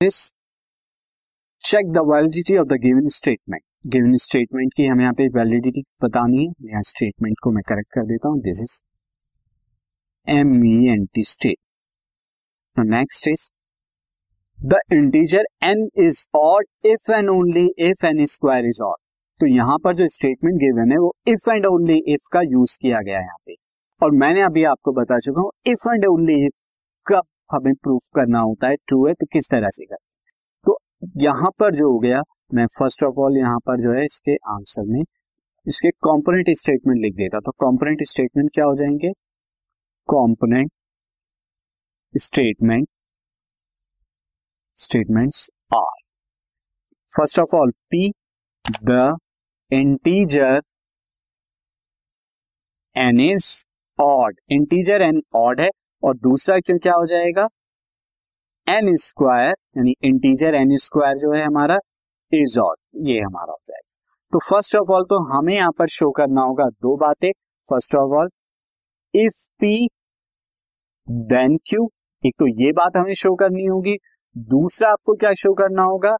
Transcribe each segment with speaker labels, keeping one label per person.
Speaker 1: This check the validity of the given statement given statement की हमें यहाँ पे वैलिडिटी बतानी है। यहाँ स्टेटमेंट को मैं करेक्ट कर देता हूँ। This is M E N T state next is the integer n is odd if and only if n square is odd तो यहाँ पर जो स्टेटमेंट गिवन है, वो इफ़ एंड ओनली इफ़ का यूज़ किया गया है यहाँ पे। और मैंने अभी आपको बता चुका हूँ इफ़ एंड ओनली इफ़ कब हमें प्रूफ करना होता है ट्रू है तो किस तरह से कर तो यहाँ पर जो हो गया, मैं फ़र्स्ट ऑफ़ ऑल यहाँ पर जो है इसके आंसर में इसके कॉम्पोनेंट स्टेटमेंट लिख देता तो कॉम्पोनेंट स्टेटमेंट क्या हो जाएँगे? Component statement statements are first of all P the integer n is odd integer n odd है और दूसरा क्यों क्या हो जाएगा? एन स्क्वायर यानी इंटीजर एन स्क्वायर जो है हमारा इज़ ऑड ये हमारा हो जाएगा। तो फ़र्स्ट ऑफ़ ऑल तो हमें यहाँ पर शो करना होगा दो बातें। First of all if P then Q एक तो ये बात हमें शो करनी होगी। दूसरा आपको क्या शो करना होगा?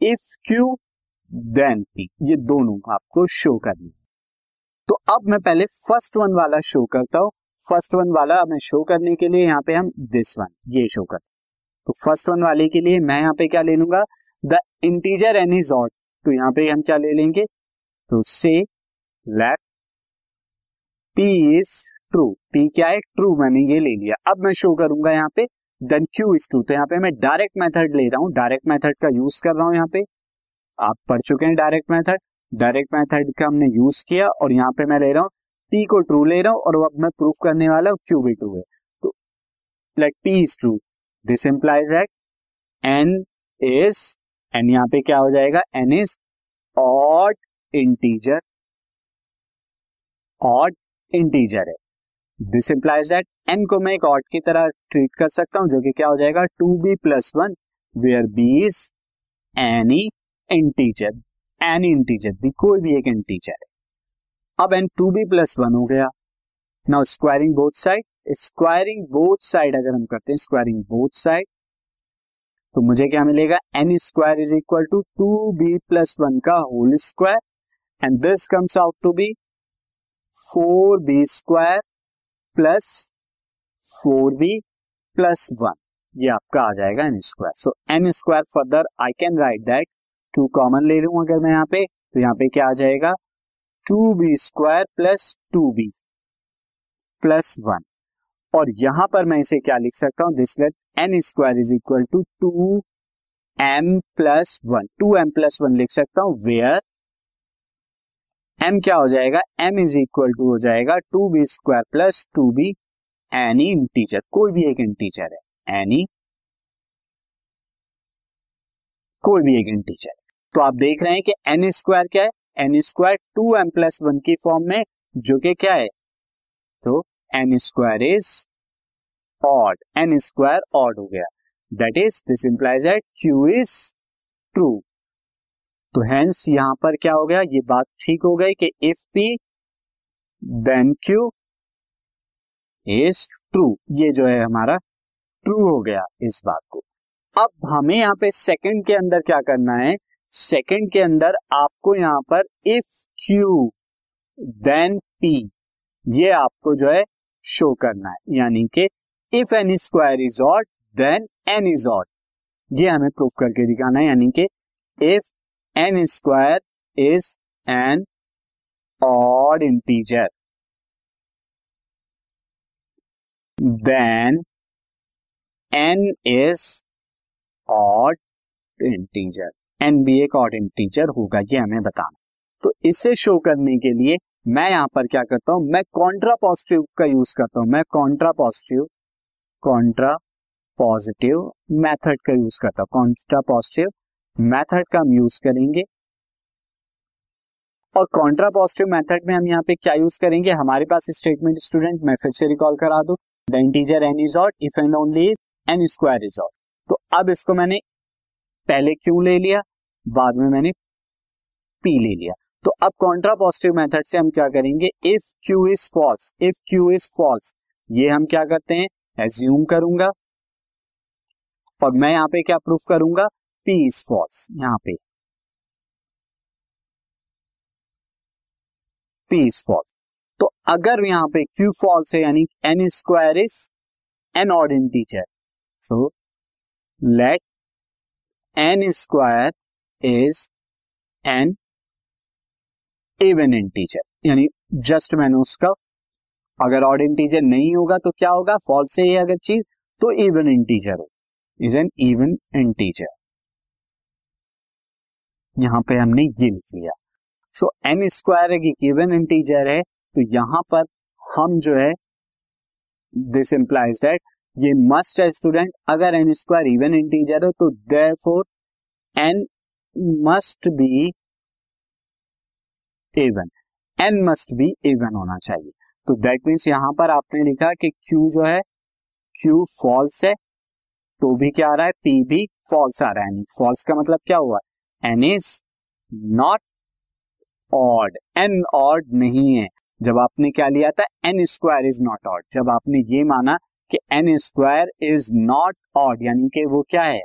Speaker 1: इफ़ क्यू देन पी ये दोनों आपको शो करनी तो अब मैं पहले फ़र्स्ट वन वाला शो करता हूँ। फ़र्स्ट वन वाला हमें शो करने के लिए यहाँ पे हम दिस वन ये शो कर तो फ़र्स्ट वन वाले के लिए मैं यहाँ पे क्या ले लूँगा? The integer n is odd तो यहाँ पे हम क्या ले लेंगे? तो से let P is true P क्या है? ट्रू मैंने ये ले लिया। अब मैं शो करूँगा यहाँ पे देन क्यू इज़ ट्रू तो यहाँ पे मैं डायरेक्ट मेथड ले रहा हूँ। डायरेक्ट मेथड का यूज़ कर रहा हूँ यहाँ पे। आप पढ़ चुके हैं डायरेक्ट मेथड डायरेक्ट मेथड का हमने यूज़ किया और यहाँ पे मैं ले रहा हूँ पी को ट्रू ले रहा हूँ और अब मैं प्रूफ करने वाला हूँ क्यू भी ट्रू है। तो like P is true this implies that n is n यहाँ पे क्या हो जाएगा? N is odd integer odd integer है। दिस इंप्लाइज दैट एन को मैं एक ऑड की तरह ट्रीट कर सकता हूँ, जो कि क्या हो जाएगा? Two b plus one where b is any integer any integer भी, कोई भी एक इंटीजर है। अब n two b plus one हो गया। Now squaring both side squaring both side अगर हम करते हैं स्क्वायरिंग बोथ साइड तो मुझे क्या मिलेगा? N square is equal to two b plus one का whole square and this comes out to be four b square plus four b plus one ये आपका आ जाएगा n square so n square further I can write that two common ले लू अगर मैं यहाँ पे तो यहाँ पे क्या आ जाएगा? Two b square plus two b plus one. और यहाँ पर मैं इसे क्या लिख सकता हूँ? This let n square is equal to two m plus one two m plus one लिख सकता हूँ वेयर एम क्या हो जाएगा? एम इज़ इक्वल टू हो जाएगा two b square plus two b any integer कोई भी एक इंटीजर है एनी कोई भी एक इंटीजर तो आप देख रहे हैं कि एन स्क्वायर क्या है? N square two m plus one की फॉर्म में, जो कि क्या है? तो n square is odd n square odd हो गया। That is this implies that Q is true तो हेंस यहाँ पर क्या हो गया? ये बात ठीक हो गई कि if P then Q is true ये जो है हमारा ट्रू हो गया इस बात को। अब हमें यहाँ पे सेकंड के अंदर क्या करना है? सेकंड के अंदर आपको यहाँ पर इफ़ क्यू देन पी ये आपको जो है शो करना है। यानी कि if n square is odd then n is odd ये हमें प्रूफ करके दिखाना है। यानी कि if n square is an odd integer then n is odd integer n be एक ऑड इंटीजर होगा, ये हमें बताना। तो इसे शो करने के लिए मैं यहाँ पर क्या करता हूँ, मैं कॉन्ट्रा पॉजिटिव का यूज़ करता हूँ। मैं contrapositive contrapositive method का यूज़ करता हूँ। कॉन्ट्रा पॉजिटिव मेथड का हम यूज़ करेंगे। और कॉन्ट्रा पॉजिटिव मेथड में हम यहाँ पे क्या यूज़ करेंगे, हमारे पास स्टेटमेंट स्टूडेंट मैं फिर से रिकॉल करा दू। The integer n is odd if and only n square is odd तो अब इसको मैंने पहले क्यों ले लिया? बाद में मैंने पी ले लिया। तो अब कॉन्ट्रा पॉजिटिव मेथड से हम क्या करेंगे? If Q is false if Q is false ये हम क्या करते हैं? एज्यूम करूँगा। और मैं यहाँ पे क्या प्रूफ करूँगा? पी इज़ फॉल्स यहाँ पे। पी इज़ फॉल्स तो अगर यहाँ पे क्यू फॉल्स है, यानी n square is an odd integer so let n square is an even integer यानी जस्ट मैंने उसका, अगर ऑड इंटीजर नहीं होगा तो क्या होगा? फॉल्स है अगर चीज़ तो इवन इंटीजर हो इज़ एन इवन इंटीजर यहाँ पे हमने ये लिख लिया। सो एन स्क्वायर एक इवन इंटीजर है तो यहाँ पर हम जो है दिस इंप्लाइज दैट ये मस्ट है स्टूडेंट अगर एन स्क्वायर इवन इंटीजर है तो therefore n must be even n must be even होना चाहिए। तो दैट मीन्स यहाँ पर आपने लिखा कि क्यू जो है क्यू फॉल्स है तो भी क्या आ रहा है? पी भी फॉल्स आ रहा है। फॉल्स का मतलब क्या हुआ? N is not odd n odd नहीं है। जब आपने क्या लिया था? N square is not odd जब आपने ये माना कि n square is not odd यानी कि वो क्या है?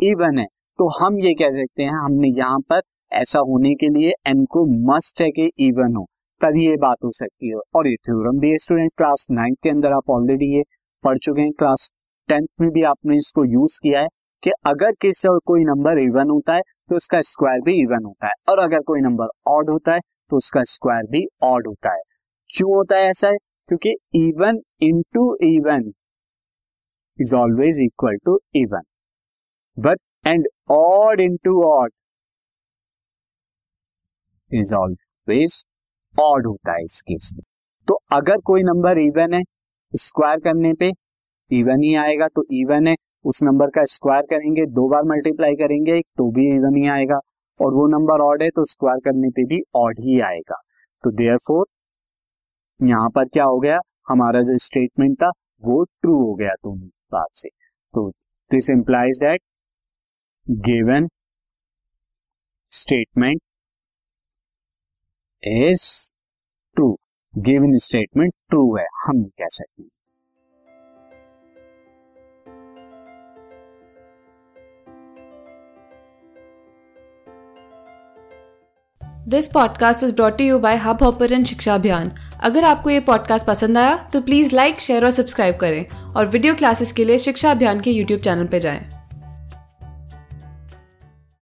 Speaker 1: इवन है। तो हम ये कह सकते हैं, हमने यहाँ पर ऐसा होने के लिए एन को मस्ट है कि इवन हो तभी ये बात हो सकती है। और ये थ्योरम भी स्टूडेंट क्लास नाइन्थ के अंदर आप ऑलरेडी ये पढ़ चुके हैं क्लास टेंथ में भी आपने इसको यूज़ किया है कि अगर किसी और कोई नंबर इवन होता है तो उसका स्क्वायर भी इवन होता है। और अगर कोई नंबर ऑड होता है तो उसका स्क्वायर भी ऑड होता है। क्यों होता है ऐसा? है क्योंकि even into even is always equal to even but and odd into odd is always odd होता है इस केस में। तो अगर कोई नंबर इवन है स्क्वायर करने पे इवन ही आएगा तो इवन है, उस नंबर का स्क्वायर करेंगे, दो बार मल्टीप्लाई करेंगे तो भी इवन ही आएगा, और वो नंबर ऑड है तो स्क्वायर करने पे भी ऑड ही आएगा। तो देयर फोर यहाँ पर क्या हो गया, हमारा जो स्टेटमेंट था, वो ट्रू हो गया दोनों बात से। तो this implies that given statement is true given statement true है। हम कह सकते। हैं
Speaker 2: this podcast is brought you by Hubhopper शिक्षा अभियान अगर आपको ये पॉडकास्ट पसंद आया तो प्लीज़ लाइक शेयर और सब्सक्राइब करें। और वीडियो क्लासेस के लिए शिक्षा अभियान के यूट्यूब चैनल पर जाएँ।